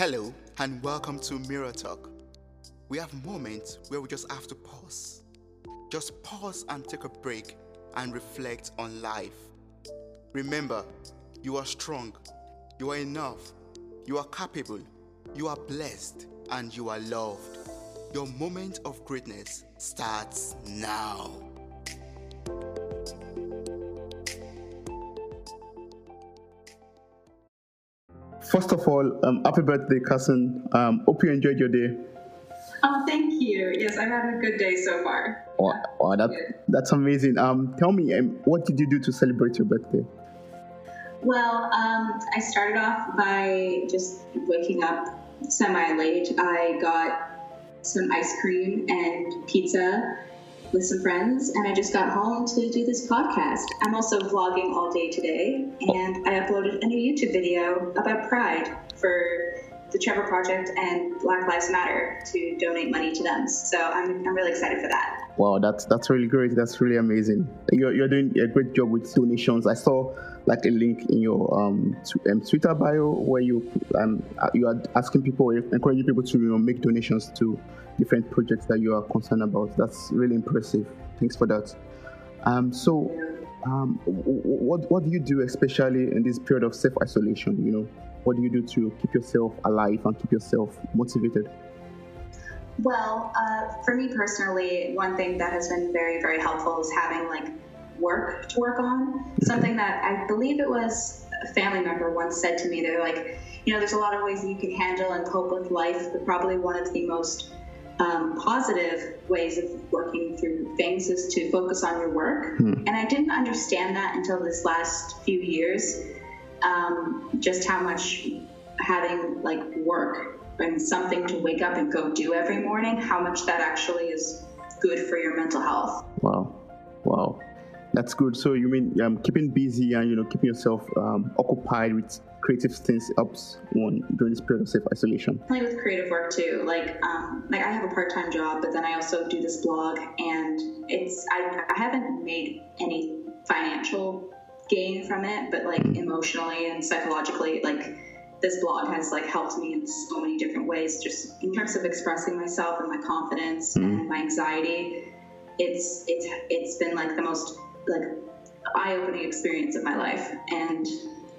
Hello, and welcome to Mirror Talk. We have moments where we just have to pause. Just pause and take a break and reflect on life. Remember, you are strong, you are enough, you are capable, you are blessed, and you are loved. Your moment of greatness starts now. First of all, um, happy birthday, cousin. Um, hope you enjoyed your day. Oh, thank you. Yes, I've had a good day so far. Oh, oh that, that's amazing. Um, tell me, um, what did you do to celebrate your birthday? Well, um, I started off by just waking up semi late. I got some ice cream and pizza with some friends, and I just got home to do this podcast. I'm also vlogging all day today, and I uploaded a new YouTube video about Pride for the Trevor Project and Black Lives Matter to donate money to them. So I'm, I'm really excited for that. Wow, that's that's really great. That's really amazing. You're, you're doing a great job with donations. I saw like a link in your um, um, Twitter bio where you um, you are asking people, encouraging people to you know, make donations to different projects that you are concerned about. That's really impressive. Thanks for that. Um, so, um, what what do you do, especially in this period of self isolation? You know, what do you do to keep yourself alive and keep yourself motivated? Well, uh, for me personally, one thing that has been very very helpful is having like work to work on. Something that I believe it was a family member once said to me. They're like, you know, there's a lot of ways that you can handle and cope with life, but probably one of the most um, positive ways of working through things is to focus on your work. Hmm. And I didn't understand that until this last few years, um, just how much having like work and something to wake up and go do every morning, how much that actually is good for your mental health. Wow. Wow. That's good. So you mean um, keeping busy and you know keeping yourself um, occupied with creative things helps one during this period of self isolation. Playing with creative work too. Like um, like I have a part time job, but then I also do this blog, and it's I, I haven't made any financial gain from it, but like mm. emotionally and psychologically, like this blog has like helped me in so many different ways, just in terms of expressing myself and my confidence mm. and my anxiety. It's it's it's been like the most like eye-opening experience of my life and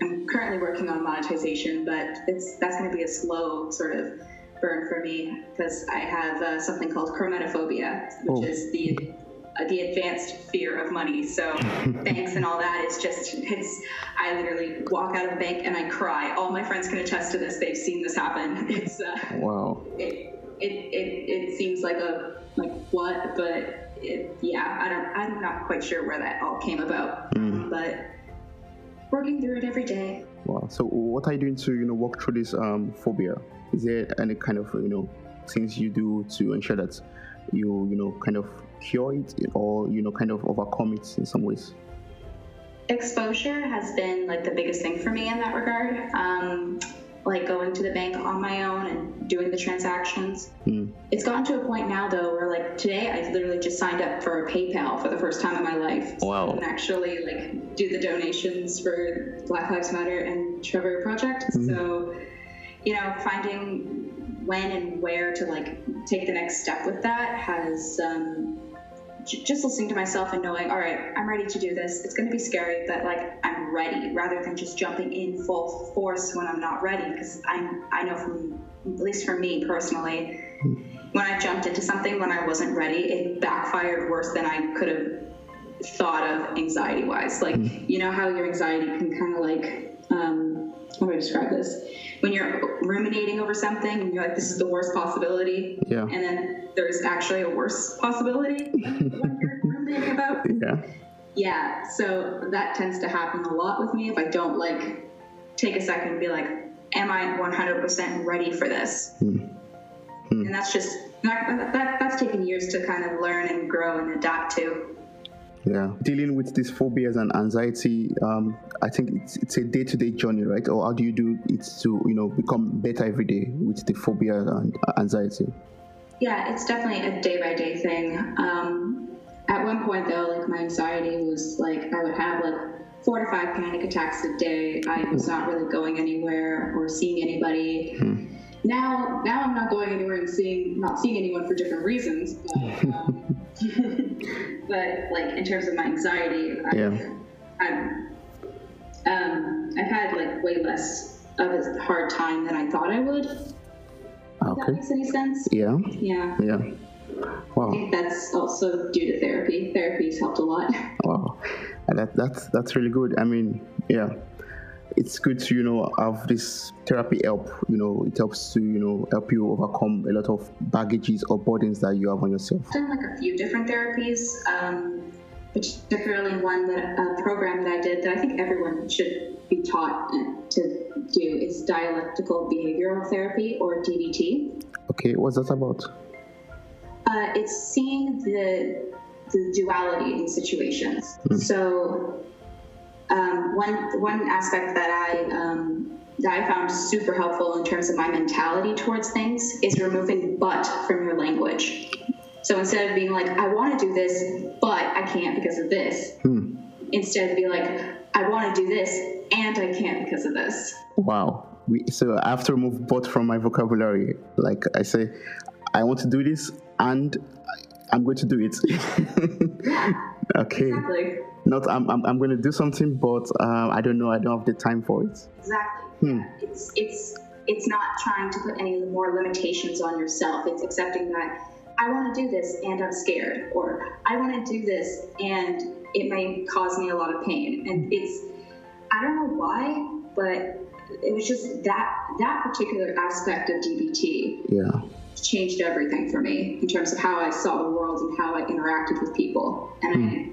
i'm currently working on monetization but it's that's going to be a slow sort of burn for me because i have uh, something called chromatophobia which oh. is the uh, the advanced fear of money. So banks and all that is just it's i literally walk out of the bank and i cry. All my friends can attest to this they've seen this happen. It's uh, wow. it, it, it, it seems like a like what but it, yeah, I don't, I'm not quite sure where that all came about, mm. but working through it every day. Wow. So, what are you doing to, you know, work through this um, phobia? Is there any kind of, you know, things you do to ensure that you, you know, kind of cure it or, you know, kind of overcome it in some ways? Exposure has been like the biggest thing for me in that regard. Um, like going to the bank on my own and doing the transactions. Mm. It's gotten to a point now though where like today I literally just signed up for a PayPal for the first time in my life. Wow. And actually like do the donations for Black Lives Matter and Trevor Project. Mm. So, you know, finding when and where to like take the next step with that has um, just listening to myself and knowing, all right, I'm ready to do this. It's going to be scary, but like I'm ready, rather than just jumping in full force when I'm not ready. Because I'm, I know from at least for me personally, when I jumped into something when I wasn't ready, it backfired worse than I could have thought of anxiety wise. Like mm. you know how your anxiety can kind of like, um, how do I describe this? when you're ruminating over something and you're like, this is the worst possibility. Yeah. And then there's actually a worse possibility what you're ruminating about. Yeah. Yeah. So that tends to happen a lot with me if I don't like take a second and be like, am I 100% ready for this? Hmm. Hmm. And that's just, that, that, that's taken years to kind of learn and grow and adapt to yeah. Dealing with these phobias and anxiety um, i think it's, it's a day-to-day journey right? Or how do you do it to you know become better every day with the phobia and anxiety? Yeah it's definitely a day-by-day thing. Um, at one point though like my anxiety was like i would have like four to five panic attacks a day. I was not really going anywhere or seeing anybody. Hmm. now now I'm not going anywhere and seeing not seeing anyone for different reasons. But, um, but like in terms of my anxiety, yeah. I've, um, I've had like way less of a hard time than I thought I would. If that Okay. makes any sense? Yeah. Yeah. Yeah. I Wow. think that's also due to therapy. Therapy's helped a lot. Wow. And that that's that's really good. I mean, yeah. It's good to, you know, have this therapy help. You know, it helps to, you know, help you overcome a lot of baggages or burdens that you have on yourself. I've done like a few different therapies, um, particularly one that a program that I did that I think everyone should be taught uh, to do is dialectical behavioral therapy or DBT. Okay, what's that about? Uh, it's seeing the the duality in situations. So um, one one aspect that I um, that I found super helpful in terms of my mentality towards things is removing "but" from your language. So instead of being like, "I want to do this, but I can't because of this," instead be like, "I want to do this and I can't because of this." Wow. We, so I have to remove both from my vocabulary. Like I say, I want to do this and I'm going to do it. okay. Exactly. Not I'm, I'm, I'm going to do something, but uh, I don't know. I don't have the time for it. Exactly. Hmm. It's it's it's not trying to put any more limitations on yourself. It's accepting that I want to do this and I'm scared, or I want to do this and it may cause me a lot of pain. And it's I don't know why, but it was just that that particular aspect of DBT Yeah. changed everything for me in terms of how I saw the world and how I interacted with people. And I,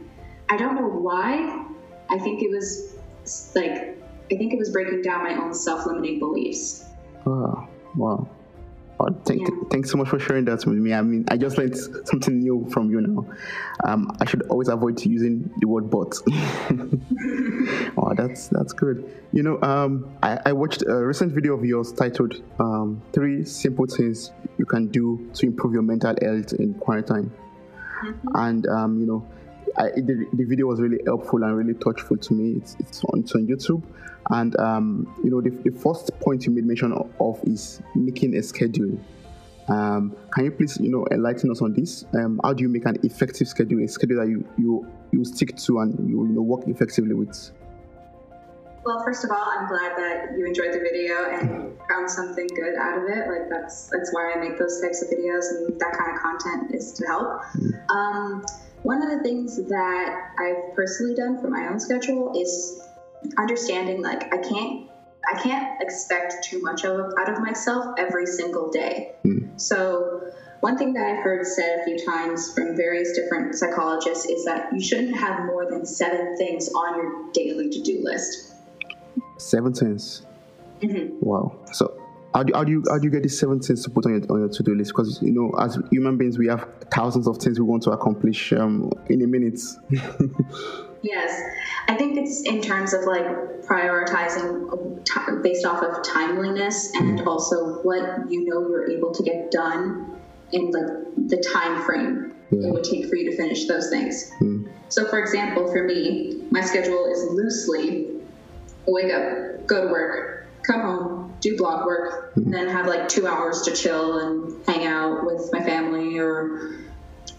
I don't know why. I think it was like I think it was breaking down my own self-limiting beliefs. Wow. Wow. Oh, thank, Yeah. Thanks so much for sharing that with me. I mean, I just learned something new from you now. Um, I should always avoid using the word "but." oh, that's that's good. You know, um, I, I watched a recent video of yours titled um, Three Simple Things You Can Do to Improve Your Mental Health in Quarantine." And um, you know, I, the, the video was really helpful and really touchful to me. It's, it's, on, it's on YouTube. And, um, you know, the, the first point you made mention of, of is making a schedule. Um, can you please, you know, enlighten us on this? Um, how do you make an effective schedule, a schedule that you, you, you stick to and you, you know, work effectively with? Well, first of all, I'm glad that you enjoyed the video and found something good out of it. Like that's that's why I make those types of videos and that kind of content is to help. Um, one of the things that I've personally done for my own schedule is understanding like I can't I can't expect too much of, out of myself every single day. So one thing that I've heard said a few times from various different psychologists is that you shouldn't have more than seven things on your daily to-do list. Seven things. Mhm. Wow. So how do, how do you how do you get these seven things to put on your on your to do list? Because you know, as human beings, we have thousands of things we want to accomplish um, in a minute. Yes, I think it's in terms of like prioritizing uh, ti based off of timeliness and mm-hmm. also what you know you're able to get done in like the time frame Yeah. it would take for you to finish those things. Mm-hmm. So, for example, for me, my schedule is loosely wake up, go to work, come home, do blog work, and then have like two hours to chill and hang out with my family or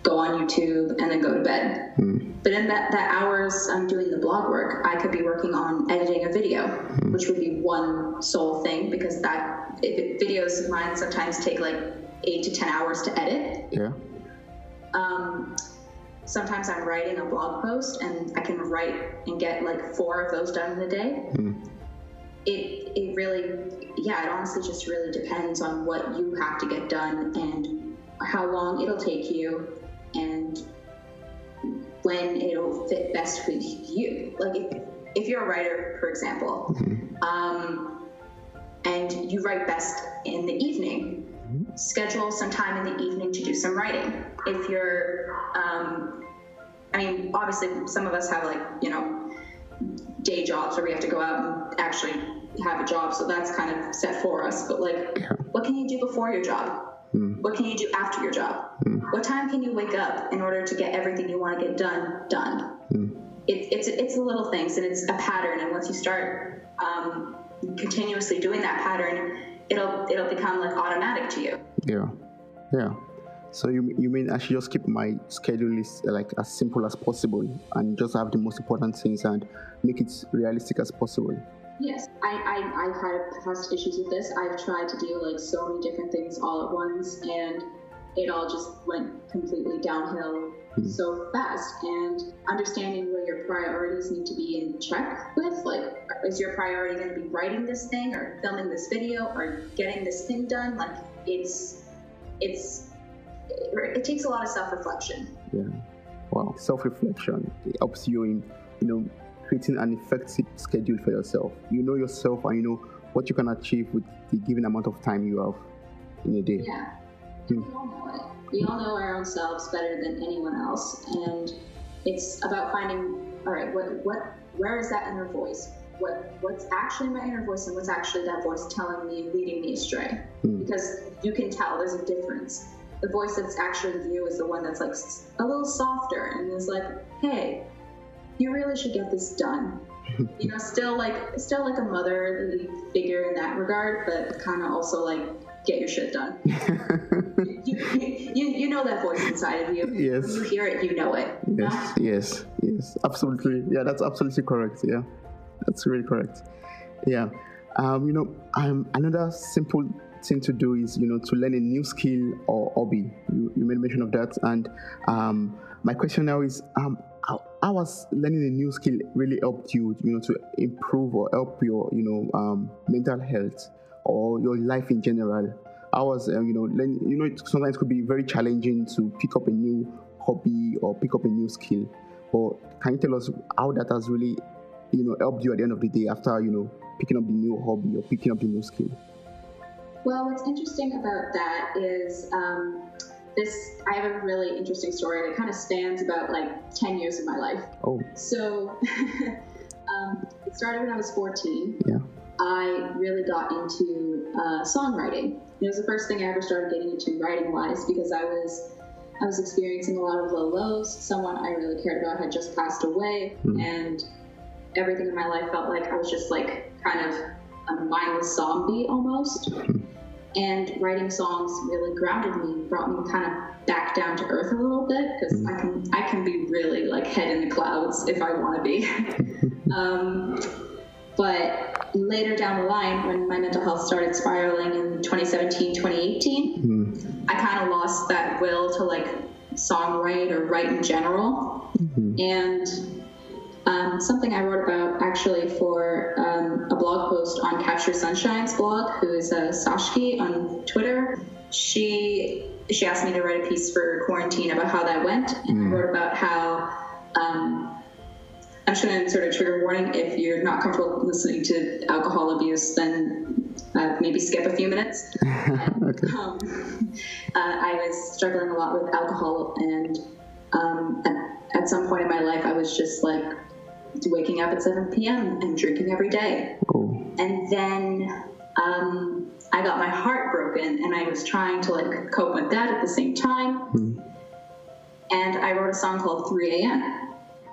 go on YouTube and then go to bed. Mm-hmm. But in that, that hours I'm doing the blog work, I could be working on editing a video, mm-hmm. which would be one sole thing because that if it, videos of mine sometimes take like eight to ten hours to edit. yeah. Um, sometimes I'm writing a blog post and I can write and get like four of those done in a day. It it really yeah, it honestly just really depends on what you have to get done and how long it'll take you and when it'll fit best with you. Like if if you're a writer, for example, um, and you write best in the evening, schedule some time in the evening to do some writing. If you're, um, I mean, obviously, some of us have like, you know, day jobs where we have to go out and actually have a job, so that's kind of set for us. But like, what can you do before your job? Hmm. What can you do after your job? Hmm. What time can you wake up in order to get everything you want to get done done? Hmm. It, it's it's the little things, and it's a pattern. And once you start um, continuously doing that pattern, it'll it'll become like automatic to you. Yeah, yeah. So you you mean I should just keep my schedule list uh, like as simple as possible and just have the most important things and make it realistic as possible. Yes, I, I, I've had past issues with this. I've tried to do like so many different things all at once, and it all just went completely downhill mm-hmm. so fast. And understanding where your priorities need to be in check with, like, is your priority going to be writing this thing, or filming this video, or getting this thing done? Like, it's it's it, it takes a lot of self reflection. Yeah, wow, self reflection it helps you in you know creating an effective schedule for yourself. You know yourself and you know what you can achieve with the given amount of time you have in a day. Yeah. Hmm. We all know it. We all know our own selves better than anyone else. And it's about finding, all right, what, what, where is that inner voice? What, what's actually my inner voice and what's actually that voice telling me leading me astray? Hmm. Because you can tell there's a difference. The voice that's actually with you is the one that's like a little softer and is like, hey, you really should get this done. you know, still like still like a motherly figure in that regard, but kind of also like get your shit done. you, you, you, you, know that voice inside of you. Yes. When you hear it, you know it. Yes, yes, yes. Absolutely. Yeah, that's absolutely correct. Yeah, that's really correct. Yeah. Um, you know, um, another simple thing to do is, you know, to learn a new skill or hobby. You, you made mention of that. And um, my question now is, um, how, how was learning a new skill really helped you, you know, to improve or help your, you know, um, mental health or your life in general? I was, uh, you know, learn, you know, it sometimes could be very challenging to pick up a new hobby or pick up a new skill. But can you tell us how that has really, you know, helped you at the end of the day after, you know, picking up the new hobby or picking up the new skill? Well, what's interesting about that is um, this I have a really interesting story that kind of spans about like 10 years of my life. Oh. So um, it started when I was 14. Yeah. I really got into uh, songwriting. It was the first thing I ever started getting into writing wise because I was I was experiencing a lot of low lows. Someone I really cared about had just passed away, mm. and everything in my life felt like I was just like kind of a mindless zombie almost. Mm and writing songs really grounded me, brought me kind of back down to earth a little bit because. I can I can be really like head in the clouds if I want to be. um, but later down the line, when my mental health started spiraling in 2017, 2018, mm-hmm. I kind of lost that will to like songwrite or write in general, mm-hmm. and um, something I wrote about actually for um, a blog post on Capture Sunshine's blog, who is uh, Sashki on Twitter. She she asked me to write a piece for quarantine about how that went, and mm. I wrote about how. Um, I'm just going to sort of trigger warning. If you're not comfortable listening to alcohol abuse, then uh, maybe skip a few minutes. okay. um, uh, I was struggling a lot with alcohol, and um, at, at some point in my life, I was just like waking up at 7 p.m. and drinking every day. And then um, I got my heart broken, and I was trying to like cope with that at the same time. Mm. And I wrote a song called 3 a.m.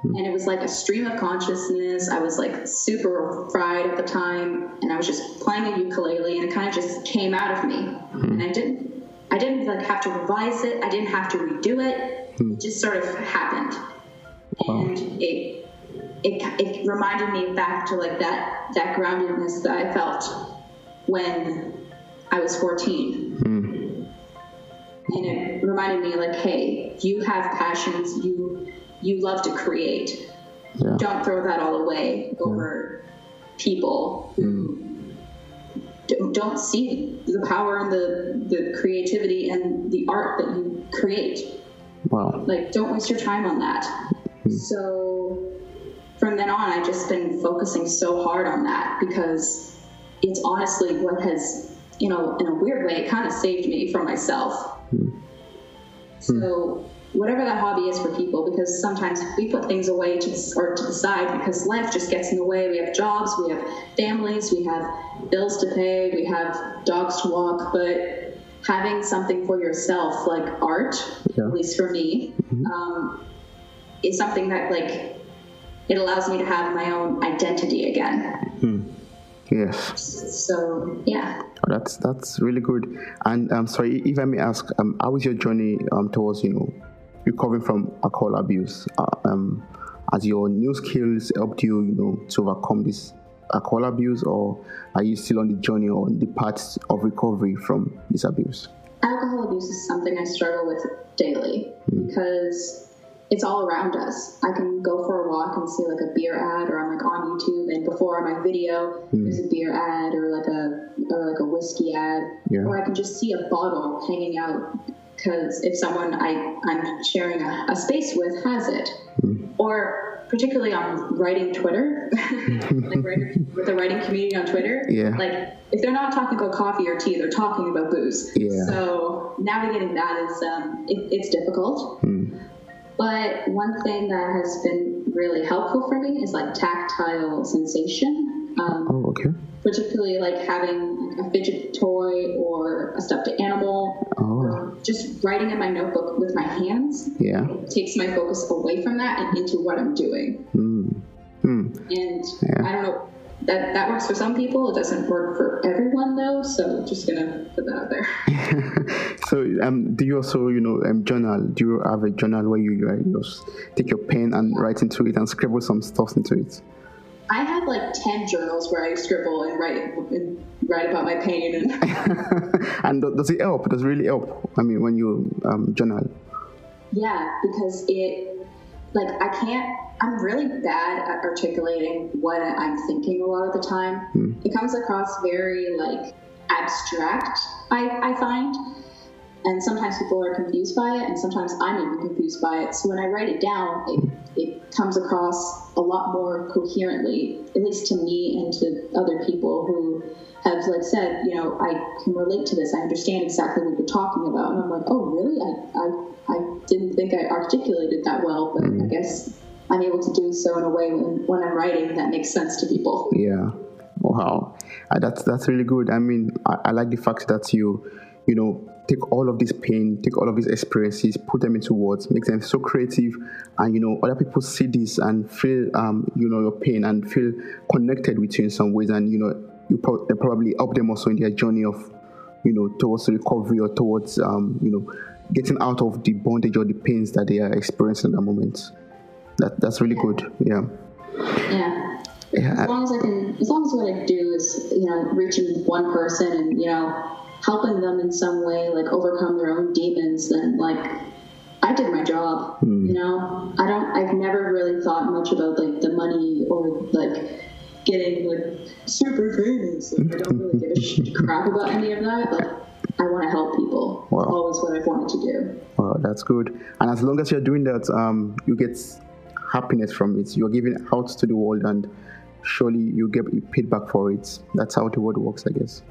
Mm. And it was like a stream of consciousness. I was like super fried at the time, and I was just playing a ukulele, and it kind of just came out of me. Mm. And I didn't, I didn't like have to revise it. I didn't have to redo it. Hmm. It just sort of happened, wow. and it it, it reminded me back to like that that groundedness that I felt when I was 14. Mm. And it reminded me like, hey, you have passions, you you love to create. Yeah. Don't throw that all away over yeah. people who mm. don't see the power and the, the creativity and the art that you create. Wow. Like, don't waste your time on that. Mm. So from then on, I've just been focusing so hard on that because it's honestly what has, you know, in a weird way, it kind of saved me from myself. Mm. So, whatever that hobby is for people, because sometimes we put things away to the, or to the side because life just gets in the way. We have jobs, we have families, we have bills to pay, we have dogs to walk, but having something for yourself, like art, yeah. at least for me, mm-hmm. um, is something that like it allows me to have my own identity again. Hmm. Yes. So yeah. Oh, that's that's really good. And um, sorry if I may ask, um, how is your journey um, towards you know recovering from alcohol abuse? Uh, um, has your new skills helped you you know to overcome this alcohol abuse, or are you still on the journey or on the path of recovery from this abuse? Alcohol abuse is something I struggle with daily mm. because it's all around us. I can go for a walk and see like a beer ad, or I'm like on YouTube, and before my video, mm. there's a beer ad or like a or like a whiskey ad, yeah. or I can just see a bottle hanging out because if someone I I'm sharing a, a space with has it, mm. or particularly on writing Twitter, like writer, with the writing community on Twitter, yeah. like if they're not talking about coffee or tea, they're talking about booze. Yeah. So navigating that is um, it, it's difficult. Mm. But one thing that has been really helpful for me is like tactile sensation. Um, oh, okay. Particularly like having a fidget toy or a stuffed animal. Oh. just writing in my notebook with my hands. Yeah. takes my focus away from that and into what I'm doing. Mm. Mm. And yeah. I don't know that that works for some people. It doesn't work for everyone though. So just gonna put that out there. so um, do you also you know um, journal? Do you have a journal where you like just take your pen and write into it and scribble some stuff into it? I have like ten journals where I scribble and write and write about my pain and. and does it help? Does it really help? I mean, when you um, journal. Yeah, because it like I can't I'm really bad at articulating what I'm thinking a lot of the time. Mm. It comes across very like abstract, I, I find. And sometimes people are confused by it, and sometimes I'm even confused by it. So when I write it down, it, it comes across a lot more coherently, at least to me and to other people who have like said, you know, I can relate to this. I understand exactly what you're talking about. And I'm like, oh, really? I, I, I didn't think I articulated that well, but mm. I guess I'm able to do so in a way when, when I'm writing that makes sense to people. Yeah. Wow. Uh, that's that's really good. I mean, I, I like the fact that you, you know, take all of this pain, take all of these experiences, put them into words, make them so creative, and you know, other people see this and feel, um, you know, your pain and feel connected with you in some ways, and you know, you pro- probably help them also in their journey of, you know, towards recovery or towards, um, you know, getting out of the bondage or the pains that they are experiencing at the moment. That that's really good. Yeah. Yeah. Yeah. As long as I can, as long as what I do is, you know, reaching one person and you know, helping them in some way, like overcome their own demons, then like I did my job. Mm. You know, I don't. I've never really thought much about like the money or like getting like super famous. Like, I don't really give a shit crap about any of that. Like I want to help people. Wow. Always what I've wanted to do. Wow, that's good. And as long as you're doing that, um, you get happiness from it. You're giving out to the world, and surely you get paid back for it. That's how the world works, I guess.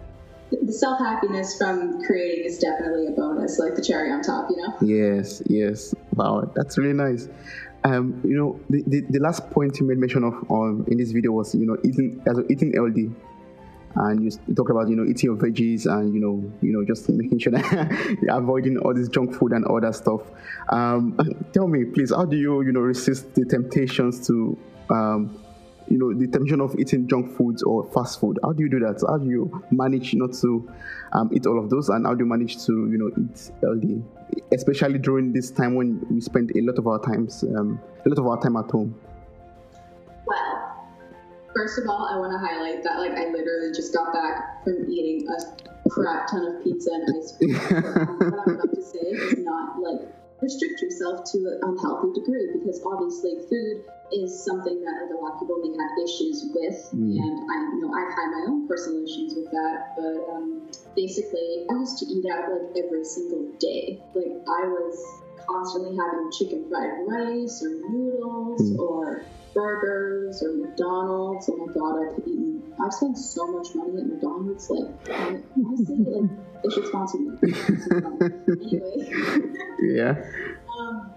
The self happiness from creating is definitely a bonus, like the cherry on top, you know? Yes, yes. Wow, that's really nice. Um, you know, the, the, the, last point you made mention of um, in this video was, you know, eating as eating healthy and you talk about you know eating your veggies and you know you know just making sure that you're avoiding all this junk food and all that stuff um, tell me please how do you you know resist the temptations to um, you know the temptation of eating junk foods or fast food. How do you do that? How do you manage not to um, eat all of those? And how do you manage to you know eat healthy? Especially during this time when we spend a lot of our times um, a lot of our time at home. Well First of all, I want to highlight that like I literally just got back from eating a crap ton of pizza and ice cream. what I'm about to say is not like restrict yourself to an unhealthy degree because obviously food is something that a lot of people may have issues with mm. and I you know I've had my own personal issues with that but um, basically I used to eat out like every single day like I was constantly having chicken fried rice or noodles mm. or burgers or McDonald's. Oh my god, I've eaten. I've spent so much money at McDonald's. Like honestly, like they should sponsor me. anyway. yeah. Um,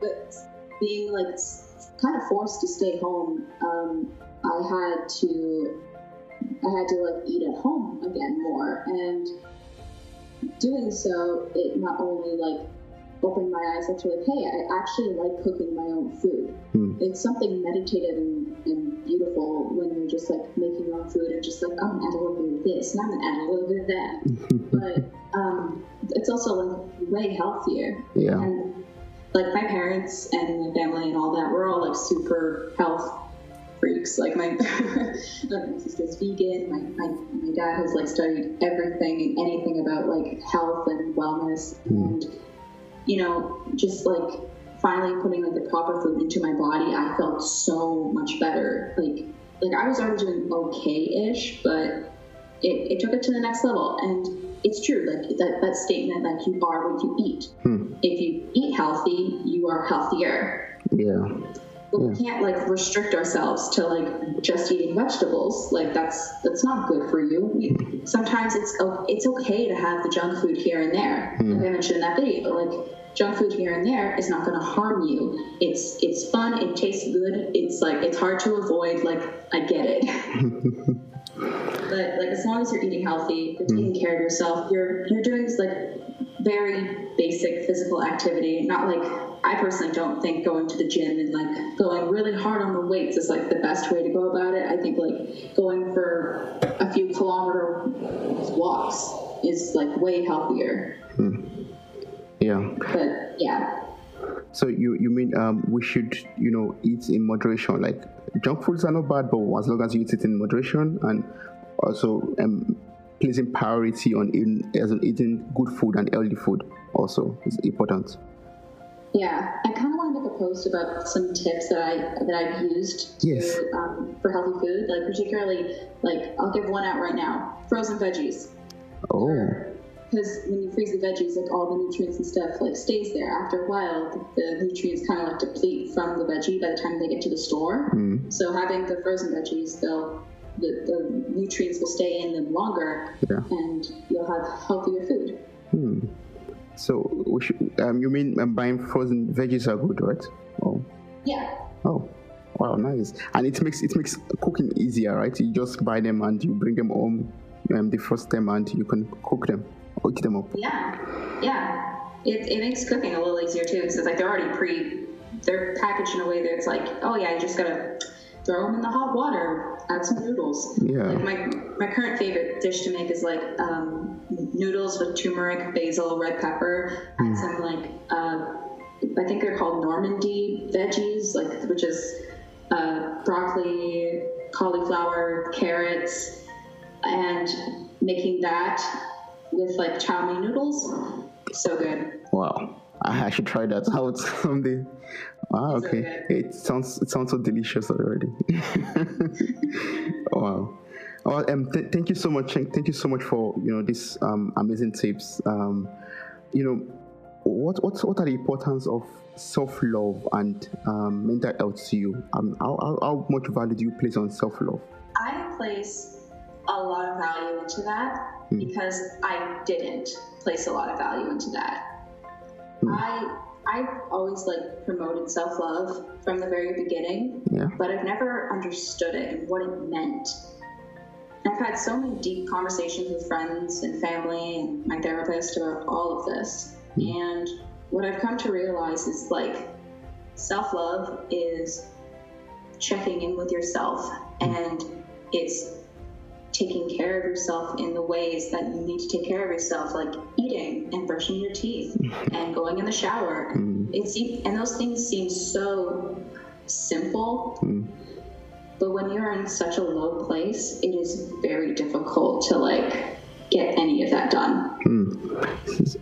but being like kind of forced to stay home, um, I had to. I had to like eat at home again more, and doing so, it not only like opened my eyes up to like, hey, I actually like cooking my own food. Mm. It's something meditative and, and, beautiful when you're just like making your own food and just like, I'm gonna add a little bit of this and I'm gonna add a little bit of that. but um, it's also like way healthier. Yeah. And like my parents and my family and all that, we're all like super health freaks. Like my, my sister's vegan. My, my, my dad has like studied everything and anything about like health and wellness. Mm. And, you know, just like finally putting like the proper food into my body, I felt so much better. Like, like I was already doing okay-ish, but it, it took it to the next level. And it's true, like that, that statement, like you are what you eat. Hmm. If you eat healthy, you are healthier. Yeah. But we can't like restrict ourselves to like just eating vegetables. Like that's that's not good for you. We, sometimes it's it's okay to have the junk food here and there. Mm. Like I mentioned in that video, but like junk food here and there is not going to harm you. It's it's fun. It tastes good. It's like it's hard to avoid. Like I get it. but like as long as you're eating healthy, you're taking mm. care of yourself. You're you're doing this like very basic physical activity. Not like I personally don't think going to the gym and like going really hard on the weights is like the best way to go about it. I think like going for a few kilometer walks is like way healthier. Yeah. But yeah. So you you mean um, we should you know eat in moderation? Like junk foods are not bad, but as long as you eat it in moderation and also um, placing priority on eating, as in eating good food and healthy food also is important. Yeah, I kind of want to make a post about some tips that I that I've used yes. to, um, for healthy food. Like particularly, like I'll give one out right now: frozen veggies. Oh. Because when you freeze the veggies, like all the nutrients and stuff like stays there. After a while, the, the nutrients kind of like deplete from the veggie by the time they get to the store. Mm. So having the frozen veggies, they'll the, the nutrients will stay in them longer, yeah. and you'll have healthier food. Hmm. So we should, um, you mean um, buying frozen veggies are good, right? Oh. Yeah. Oh. Wow, nice. And it makes it makes cooking easier, right? You just buy them and you bring them home, um, defrost them, and you can cook them, cook them up. Yeah, yeah. It, it makes cooking a little easier too, because it's like they're already pre, they're packaged in a way that it's like, oh yeah, you just gotta throw them in the hot water, add some noodles. Yeah. Like my my current favorite dish to make is like um, noodles with turmeric, basil, red pepper, mm. and some like uh, I think they're called Normandy veggies, like which is uh, broccoli, cauliflower, carrots, and making that with like chow mein noodles. So good. Wow. I should try that out someday. Ah, okay. It sounds it sounds so delicious already. wow. Well, um, th- thank you so much. Thank you so much for you know these um, amazing tips. Um, you know, what what what are the importance of self love and um, mental health to you? Um, how, how, how much value do you place on self love? I place a lot of value into that mm. because I didn't place a lot of value into that. Mm. I I've always like promoted self love from the very beginning, yeah. but I've never understood it and what it meant. I've had so many deep conversations with friends and family and my therapist about all of this. Mm. And what I've come to realize is like self love is checking in with yourself mm. and it's taking care of yourself in the ways that you need to take care of yourself, like eating and brushing your teeth and going in the shower. Mm. It's and those things seem so simple, mm. but when you're in such a low place, it is very difficult to like get any of that done. Hmm.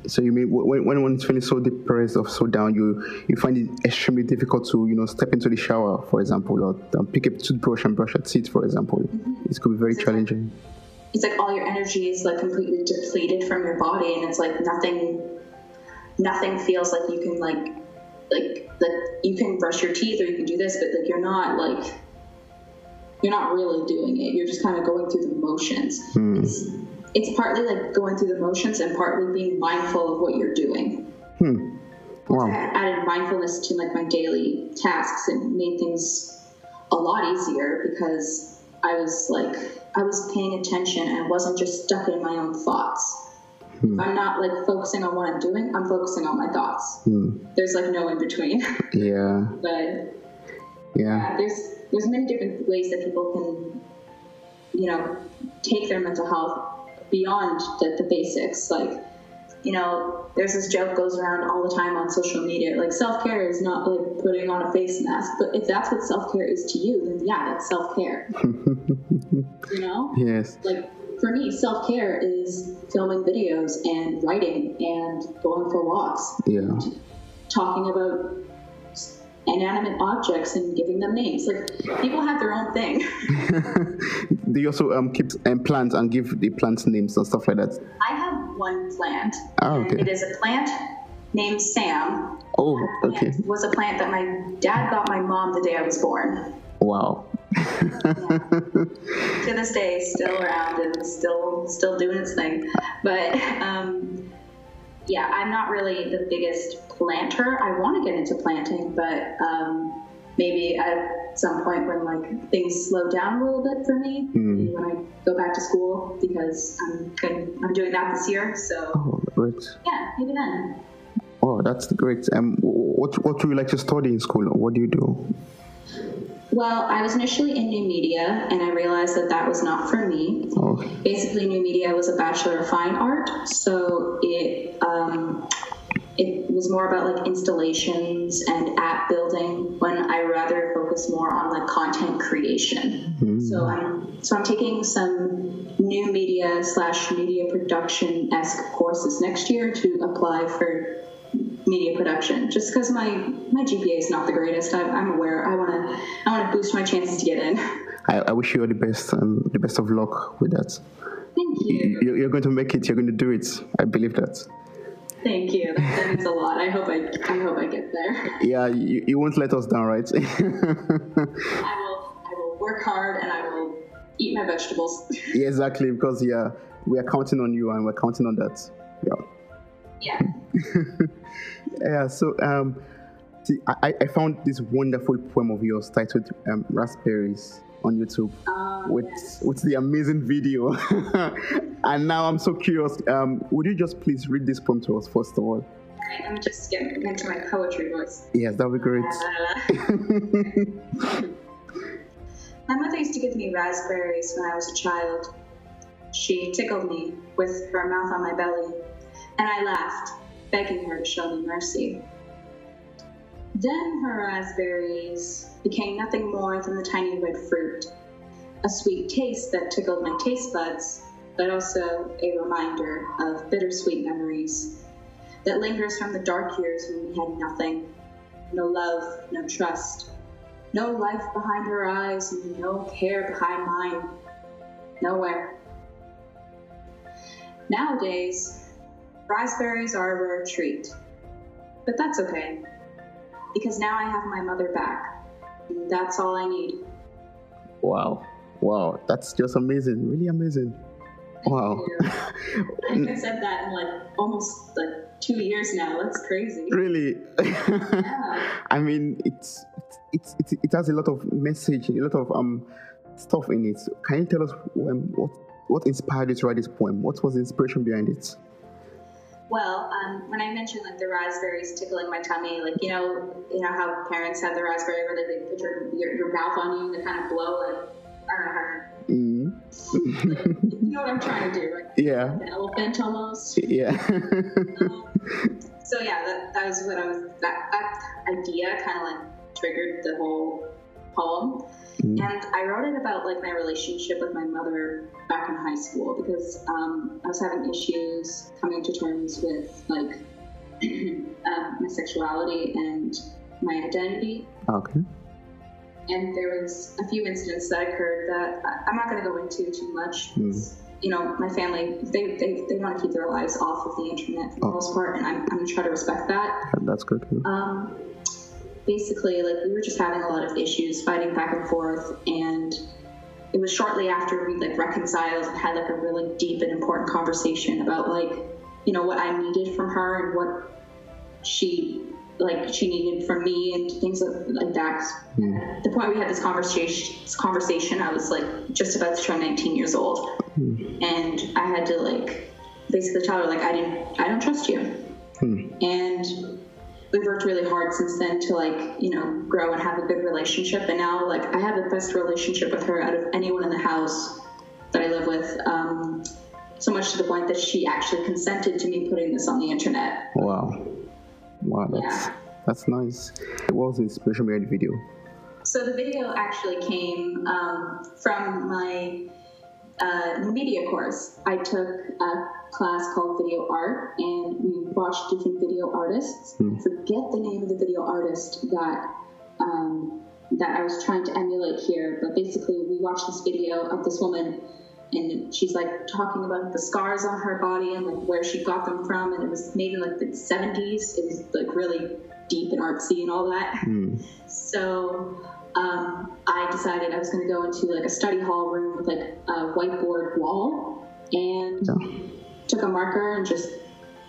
So you mean when, when one's feeling so depressed or so down, you you find it extremely difficult to you know step into the shower, for example, or um, pick up a toothbrush and brush your teeth, for example. Mm-hmm. It could be very it's challenging. It's like all your energy is like completely depleted from your body, and it's like nothing, nothing feels like you can like like that you can brush your teeth or you can do this, but like you're not like you're not really doing it. You're just kind of going through the motions. Hmm it's partly like going through the motions and partly being mindful of what you're doing. Hmm. Wow. I added mindfulness to like my daily tasks and made things a lot easier because I was like I was paying attention and wasn't just stuck in my own thoughts. If I'm not like focusing on what I'm doing, I'm focusing on my thoughts. Hmm. There's like no in between. Yeah. but Yeah. there's there's many different ways that people can you know take their mental health beyond the, the basics like you know there's this joke goes around all the time on social media like self-care is not like putting on a face mask but if that's what self-care is to you then yeah that's self-care you know Yes. like for me self-care is filming videos and writing and going for walks Yeah. talking about inanimate objects and giving them names. Like people have their own thing. Do you also um keep um, plants and give the plants names and stuff like that? I have one plant. Oh, okay. It is a plant named Sam. Oh, okay. It was a plant that my dad got my mom the day I was born. Wow. to this day, still around and still still doing its thing. But um, yeah, I'm not really the biggest planter. I want to get into planting, but um, maybe at some point when like things slow down a little bit for me, maybe when I go back to school because I'm good, I'm doing that this year. So Oh, great. yeah, maybe then. Oh, that's great. Um, what what do you like to study in school? What do you do? Well, I was initially in new media, and I realized that that was not for me. Oh, basically new media was a bachelor of fine art so it um, it was more about like installations and app building when i rather focus more on like content creation hmm. so i'm so i'm taking some new media slash media production esque courses next year to apply for media production just because my my gpa is not the greatest I, i'm aware i want to i want to boost my chances to get in I, I wish you all the best and the best of luck with that. thank you You- You're going to make it. You're going to do it. I believe that. Thank you. That, means a lot. I hope I, I hope I get there. Yeah, you, you won't let us down, right? I will, I will work hard and I will eat my vegetables. yeah, exactly. Because yeah, we are counting on you and we're counting on that. Yeah. yeah. Yeah. So um, see, I, I found this wonderful poem of yours titled um, "Raspberries" on YouTube. Um, with yes. with the amazing video. and now I'm so curious. Um, would you just please read this poem to us first of all? Me just get into my poetry voice. Yes, that would be great. Uh, my mother used to give me raspberries when I was a child. She tickled me with her mouth on my belly, and I laughed, begging her to show me mercy. Then her raspberries became nothing more than the tiny red fruit, a sweet taste that tickled my taste buds, but also a reminder of bittersweet memories that lingers from the dark years when we had nothing no love, no trust, no life behind her eyes, and no care behind mine. Nowhere. Nowadays, raspberries are a rare treat. But that's okay, because now I have my mother back. That's all I need. Wow, wow, that's just amazing. Really amazing. Wow. I haven't said that in like almost like two years now. That's crazy. really. Yeah. I mean, it's, it's it's it has a lot of message, a lot of um stuff in it. Can you tell us um, what what inspired you to write this poem? What was the inspiration behind it? Well, um, when I mentioned like the raspberries tickling my tummy, like you know, you know how parents have the raspberry where they, they put your, your your mouth on you and they kind of blow like I don't know Mm. like, you know what I'm trying to do, right? Yeah, An elephant almost. yeah. Um, so yeah, that, that was what I was. That that idea kind of like triggered the whole poem. Mm. And I wrote it about like my relationship with my mother back in high school because um, I was having issues coming to terms with like um, my sexuality and my identity. okay. And there was a few incidents that occurred that I'm not going to go into too much. Mm. You know, my family they, they, they want to keep their lives off of the internet for the Oh. most part, and I'm, I'm going to try to respect that. That's good. Um, basically, like we were just having a lot of issues, fighting back and forth, and it was shortly after we like reconciled and had like a really deep and important conversation about like you know what I needed from her and what she like she needed from me and things like, like that. Mm. The point we had this conversation, this conversation, I was like just about to turn 19 years old, and I had to like basically tell her like I didn't I don't trust you. Hmm. And we've worked really hard since then to like you know grow and have a good relationship. And now like I have the best relationship with her out of anyone in the house that I live with. Um, so much to the point that she actually consented to me putting this on the internet. Wow. Wow, that's Yeah. that's nice. What was inspiration behind the video? So the video actually came um, from my uh, media course. I took a class called video art, and we watched different video artists. I forget the name of the video artist that um, that I was trying to emulate here, but basically we watched this video of this woman. And she's like talking about the scars on her body and like where she got them from, and it was made in like the 70s. It was like really deep and artsy and all that. Hmm. So um, I decided I was going to go into like a study hall room with like a whiteboard wall and took a marker and just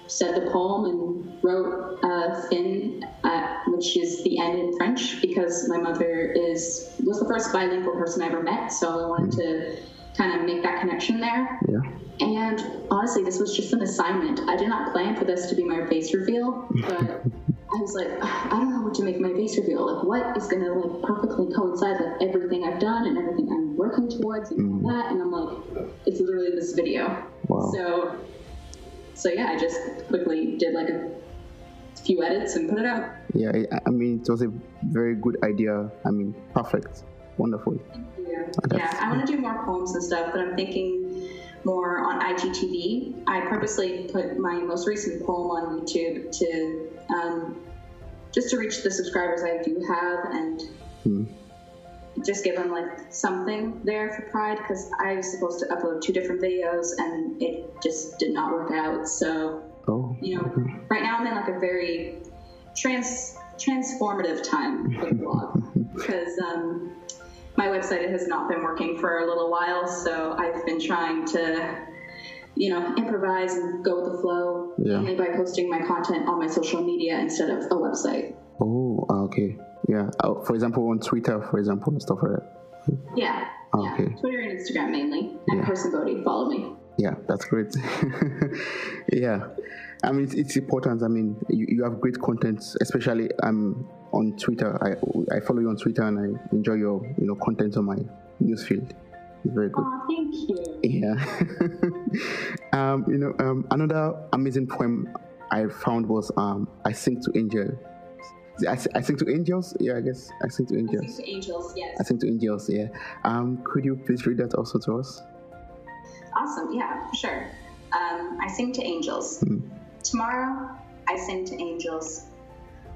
said the poem and wrote uh, fin, uh, which is the end in French, because my mother is was the first bilingual person I ever met. So I wanted to kind of make that connection there. Yeah. And honestly, this was just an assignment. I did not plan for this to be my face reveal, but I was like, I don't know what to make my face reveal. Like, what is gonna like perfectly coincide with everything I've done and everything I'm working towards and all mm. that? And I'm like, it's literally this video. Wow. So, so yeah, I just quickly did like a few edits and put it out. Yeah, I- mean, it was a very good idea. I mean, perfect, wonderful. Yeah. I want to do more poems and stuff, but I'm thinking more on IGTV. I purposely put my most recent poem on YouTube to um, just to reach the subscribers I do have and Hmm. just give them like something there for Pride because I was supposed to upload two different videos and it just did not work out. So Oh, you know, right now I'm in like a very trans transformative time for the blog because um, my website has not been working for a little while, so I've been trying to, you know, improvise and go with the flow, Yeah. mainly by posting my content on my social media instead of a website. oh, ah, okay, yeah. Oh, for example, on Twitter, for example, and stuff like that. Yeah, Okay. yeah, Twitter and Instagram mainly. And Yeah. Person Bodie, follow me. Yeah, that's great. yeah, I mean, it's, it's important. I mean, you, you have great content, especially um on Twitter. I I follow you on Twitter and I enjoy your you know content on my newsfeed. It's very good. Oh, thank you. Yeah. um, you know, um, another amazing poem I found was um, I Sing to Angel. I, Sing- I Sing to Angels? Yeah, I guess I Sing to Angels. Thanks to Angels, yes. I Sing to Angels, yeah. Um, could you please read that also to us? Awesome. Yeah, sure. Um, I sing to angels. Tomorrow, I sing to angels.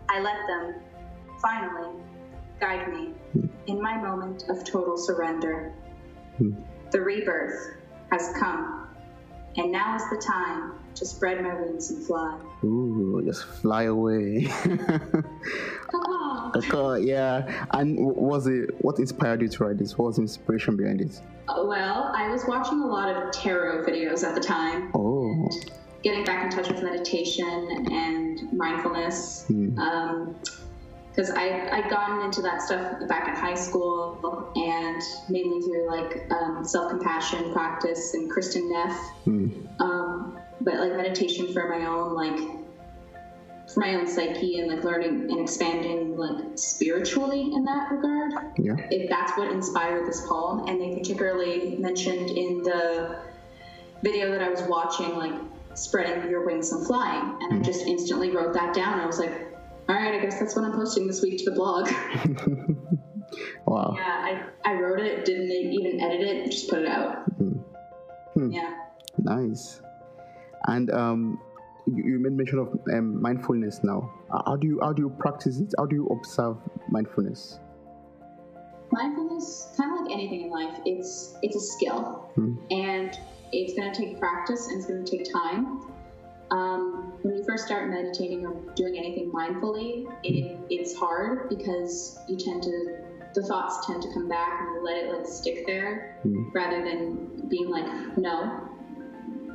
I let them, finally, guide me in my moment of total surrender. The rebirth has come, and now is the time to spread my wings and fly. Ooh, just fly away. Ah. okay, yeah. And was it what inspired you to write this? What was the inspiration behind it? Oh, well, I was watching a lot of tarot videos at the time, Oh, getting back in touch with meditation and mindfulness. Hmm. Because I I'd gotten into that stuff back in high school and mainly through like um, self compassion practice and Kristin Neff, Hmm. um, but like meditation for my own like for my own psyche and like learning and expanding like spiritually in that regard. yeah. If that's what inspired this poem, and they particularly mentioned in the video that I was watching like spreading your wings and flying, and I just instantly wrote that down. I was like, all right, I guess that's what I'm posting this week to the blog. Wow. yeah, I, I wrote it, didn't even edit it, just put it out. Yeah. Nice. And um, you, you made mention of um, mindfulness now. Uh, How do you how do you practice it? How do you observe mindfulness? Mindfulness, kind of like anything in life, it's it's a skill, and it's going to take practice and it's going to take time. Um, when you first start meditating or doing anything mindfully, it, it's hard because you tend to the thoughts tend to come back and you let it like stick there rather than being like no,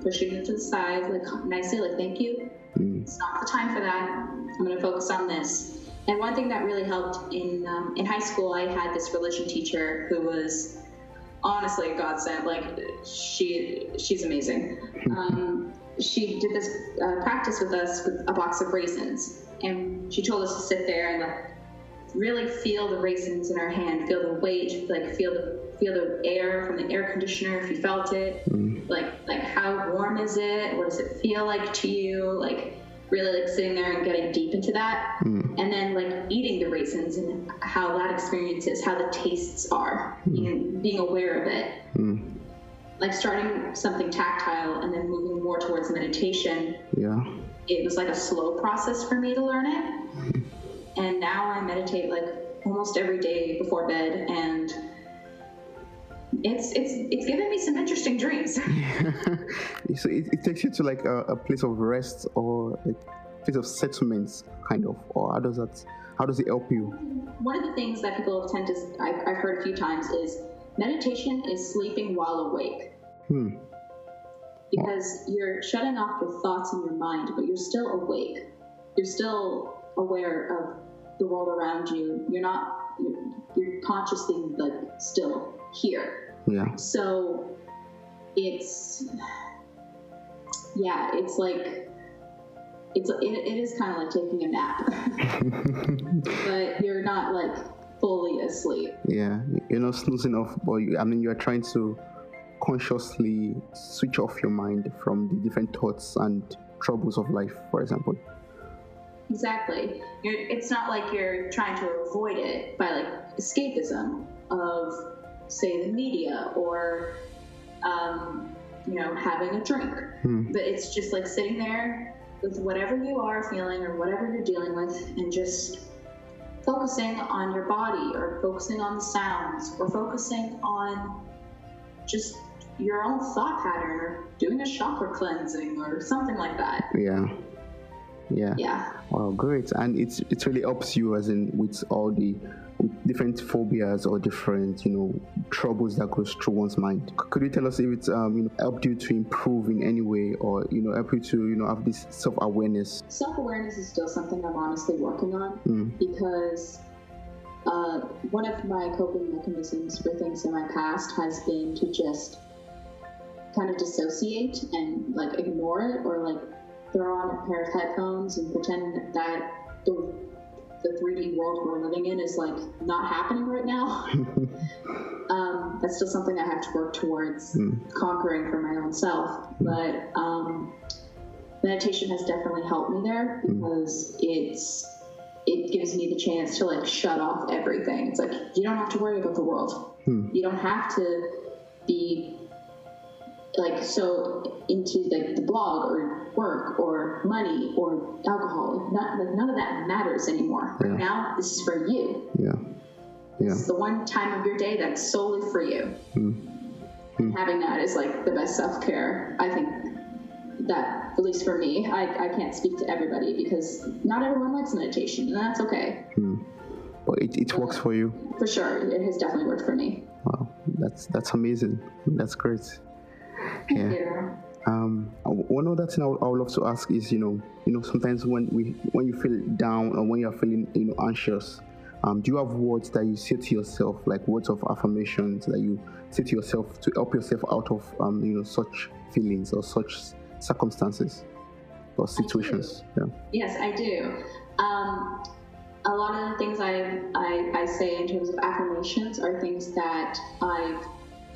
pushing it to the side like nicely like thank you. It's not the time for that. I'm going to focus on this. And one thing that really helped in um, in high school, I had this religion teacher who was honestly a godsend. Like she she's amazing. Um, she did this uh, practice with us with a box of raisins, and she told us to sit there and like really feel the raisins in our hand, feel the weight, like feel the feel the air from the air conditioner if you felt it, mm. like like how warm is it? What does it feel like to you? Like really like sitting there and getting deep into that, mm. and then like eating the raisins and how that experience is, how the tastes are, mm. and being aware of it. Like starting something tactile and then moving more towards meditation. Yeah. It was like a slow process for me to learn it. And now I meditate like almost every day before bed and it's it's it's given me some interesting dreams. Yeah. so it, it, takes you to like a, a, place of rest or a place of settlement, kind of, or how does that? How does it help you? One of the things that people tend to I've, I've heard a few times is meditation is sleeping while awake. Hmm. Because you're shutting off your thoughts in your mind, but you're still awake. You're still aware of the world around you. You're not. You're, you're consciously like still here. Yeah. So it's yeah, it's like it's it, it is kind of like taking a nap, but you're not like fully asleep. Yeah, you're not snoozing off, but you, I mean you're trying to consciously switch off your mind from the different thoughts and troubles of life, for example. Exactly. You're, it's not like you're trying to avoid it by like escapism of say the media or um, you know having a drink hmm. but it's just like sitting there with whatever you are feeling or whatever you're dealing with and just focusing on your body or focusing on the sounds or focusing on just your own thought pattern or doing a chakra cleansing or something like that. Yeah yeah. Yeah. Wow great. And it's it really helps you as in with all the different phobias or different you know troubles that goes through one's mind. Could you tell us if it's um, you know helped you to improve in any way or you know help you to you know have this self-awareness? Self-awareness is still something i'm honestly working on mm. because uh, one of my coping mechanisms for things in my past has been to just kind of dissociate and like ignore it or like throw on a pair of headphones and pretend that the the 3D world we're living in is like not happening right now. um, that's still something I have to work towards mm. conquering for my own self. Mm. But um, meditation has definitely helped me there hmm. because mm. it's it gives me the chance to like shut off everything. It's like you don't have to worry about the world. Hmm. You don't have to be like so into like the blog or work or money or alcohol. Not like none of that matters anymore. Yeah. Right now, this is for you. Yeah. Yeah. It's the one time of your day that's solely for you. Mm. Mm. Having that is like the best self care. I think that at least for me, I, I can't speak to everybody because not everyone likes meditation, and that's okay. Mm. But it, it works for you. For sure, it has definitely worked for me. Wow, that's that's amazing. That's great yeah. Um, one other thing I would, I would love to ask is, you know, you know, sometimes when we when you feel down or when you're feeling, you know, anxious, um, do you have words that you say to yourself, like words of affirmations that you say to yourself to help yourself out of, um, you know, such feelings or such circumstances or situations? Yeah. Yes, I do. Um, a lot of the things I, I, I say in terms of affirmations are things that I've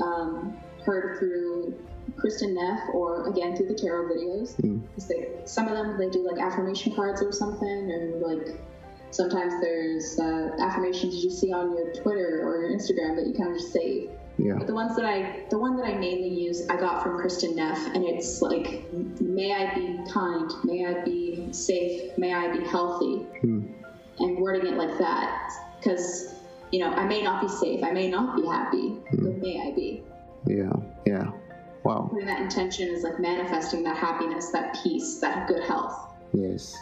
um, heard through Kristin Neff or again through the tarot videos. Mm. They, some of them they do like affirmation cards or something, or like sometimes there's uh, affirmations you see on your Twitter or your Instagram that you kind of just save. Yeah. But the ones that I, the one that I mainly use, I got from Kristin Neff, and it's like, may I be kind, may I be safe, may I be healthy, mm. and wording it like that, because you know I may not be safe, I may not be happy, mm. but may I be. Yeah, yeah. Wow. Putting that intention is like manifesting that happiness, that peace, that good health. Yes.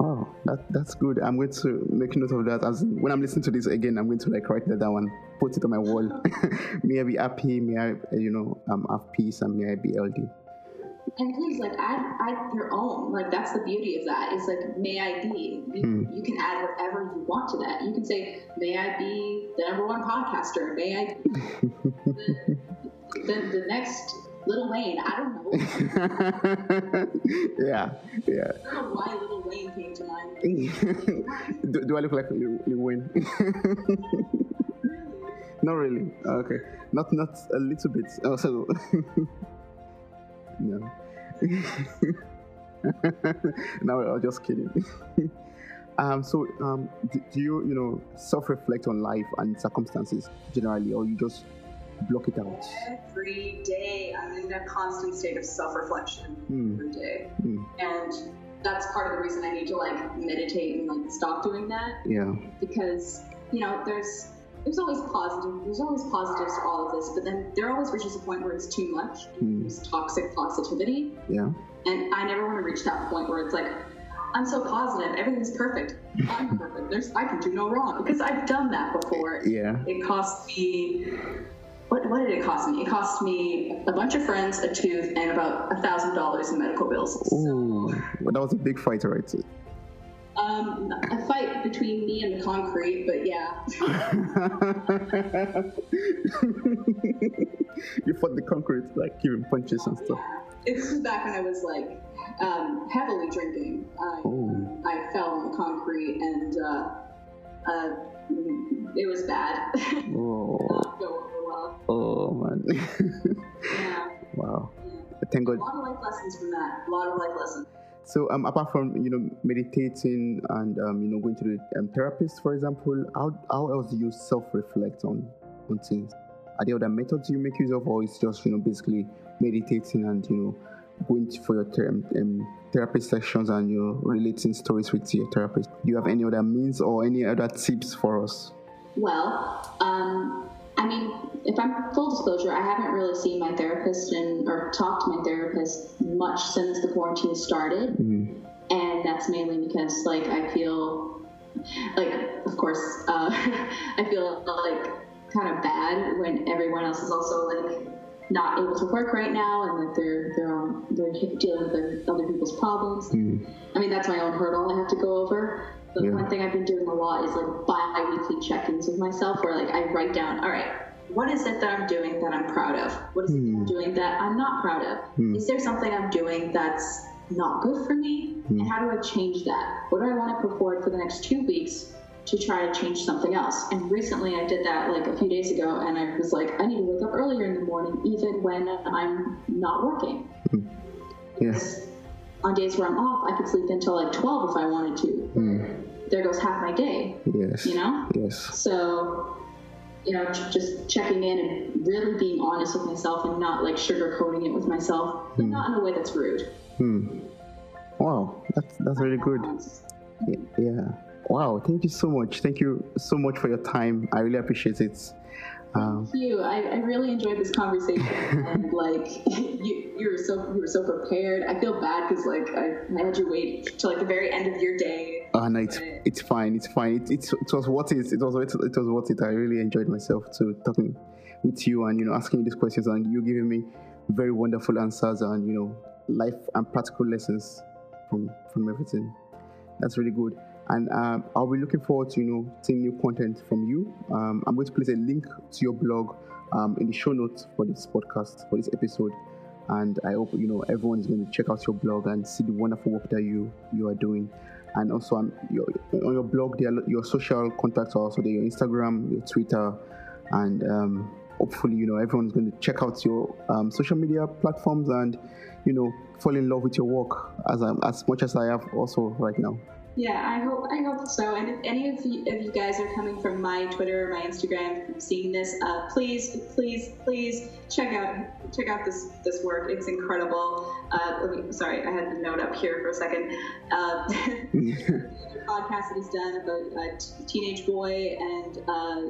Oh, that that's good. I'm going to make note of that. As when I'm listening to this again, I'm going to like write that down, put it on my wall. may I be happy. May I, you know, um, have peace, and may I be healthy. And please, like, add, add your own. Like, that's the beauty of that. Is like, may I be. You, hmm. you can add whatever you want to that. You can say, may I be the number one podcaster. May I be the, the, the next Lil Wayne. I don't know. yeah, yeah. I don't know why Lil Wayne came to mind. do, do I look like Lil, Lil Wayne? not really. Okay, not not a little bit. Also, no. no, I was just kidding. um, so, um, do, do you, you know, self-reflect on life and circumstances generally, or you just block it out? Every day, I'm in a constant state of self-reflection Hmm. every day, Hmm. and that's part of the reason I need to like meditate and like stop doing that Yeah. because you know there's there's always positive there's always positives to all of this, but then there always reaches a point where it's too much. Hmm. There's toxic positivity, Yeah. and I never want to reach that point where it's like, I'm so positive, everything's perfect. I'm perfect. There's I can do no wrong because I've done that before. Yeah. It cost me what what did it cost me? It cost me a bunch of friends, a tooth, and about a thousand dollars in medical bills. Ooh, well, that was a big fight, right? Um, a fight between me and the concrete, but yeah. you fought the concrete, like giving punches and stuff. It was back when I was like um, heavily drinking. I, Oh. I fell on the concrete and uh, uh, it was bad. Oh, Not go over well. oh man. Yeah. wow. Thank A lot of life lessons from that. A lot of life lessons. So, um, apart from you know meditating and um, you know going to the um, therapist, for example, how how else do you self-reflect on on things? Are there other methods you make use of, or it's just you know basically meditating and you know going to- for your ther- um, therapy sessions and you know relating stories with your therapist? Do you have any other means or any other tips for us? Well, um, I mean, if I'm full disclosure, I haven't really seen my therapist and or talked to my therapist much since the quarantine started, Mm, and that's mainly because like I feel like, of course, uh, I feel like kind of bad when everyone else is also like not able to work right now and like they're they're on they're dealing with other people's problems. mm, I mean, that's my own hurdle I have to go over. But Yeah. one thing I've been doing a lot is like bi-weekly check-ins with myself where like I write down, all right, what is it that I'm doing that I'm proud of? What is it that I'm hmm. doing that I'm not proud of? Hmm. Is there something I'm doing that's not good for me? And hmm. how do I change that? What do I want to put forward for the next two weeks to try to change something else? And recently I did that like a few days ago and I was like, I need to wake up earlier in the morning even when I'm not working hmm. yes. On days where I'm off, I could sleep until like 12 if I wanted to. Mm, There goes half my day, yes. you know? Yes. So, you know, just checking in and really being honest with myself and not like sugarcoating it with myself, but not in a way that's rude. Hmm. Wow, that's that's really good. Yeah. Wow. Thank you so much. Thank you so much for your time. I really appreciate it. Um, Thank you. I, I really enjoyed this conversation, and like you, you were so you were so prepared. I feel bad because like I, I had you wait till like the very end of your day. oh no, it's it's fine. It's fine. It, it's it was worth it. It was it. It was worth it. I really enjoyed myself to talking with you and you know asking you these questions and you giving me very wonderful answers and you know life and practical lessons from from everything. That's really good. And um, I'll be looking forward to you know seeing new content from you. Um, I'm going to place a link to your blog um, in the show notes for this podcast for this episode. And I hope you know everyone is going to check out your blog and see the wonderful work that you you are doing. And also on your on your blog, there your social contacts are also there, your Instagram, your Twitter, and um, hopefully you know everyone's going to check out your um, social media platforms and you know fall in love with your work as as much as I have also right now. Yeah, I hope I hope so. And if any of you, of you guys are coming from my Twitter or my Instagram, seeing this, uh, please, please, please check out check out this this work. It's incredible. Uh, me, sorry, I had the note up here for a second. Uh, the podcast that he's done about a t- teenage boy and uh,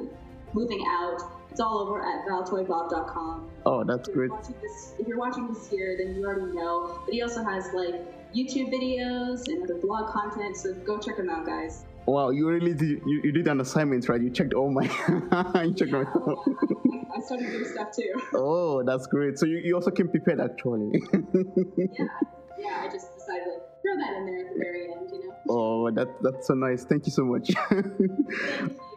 moving out. It's all over at valtoybob.com. Oh, that's If great. this, if you're watching this here, then you already know. But he also has like YouTube videos and other blog content, so go check them out, guys. Wow, you really did you, you did an assignment, right? You checked all my you checked my I started doing stuff too. Oh, that's great. So you, you also came prepared actually. yeah, yeah. I just decided like throw that in there at the very end, you know. oh, that that's so nice. Thank you so much.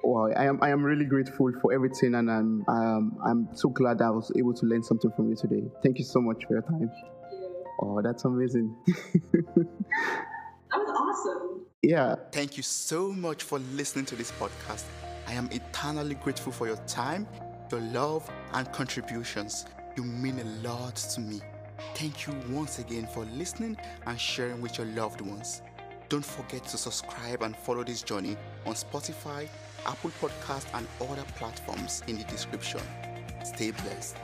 Wow, I am I am really grateful for everything, and I'm um, I'm so glad I was able to learn something from you today. Thank you so much for your time. Oh, that's amazing. that was awesome. Yeah. Thank you so much for listening to this podcast. I am eternally grateful for your time, your love, and contributions. You mean a lot to me. Thank you once again for listening and sharing with your loved ones. Don't forget to subscribe and follow this journey on Spotify, Apple Podcast, and other platforms in the description. Stay blessed.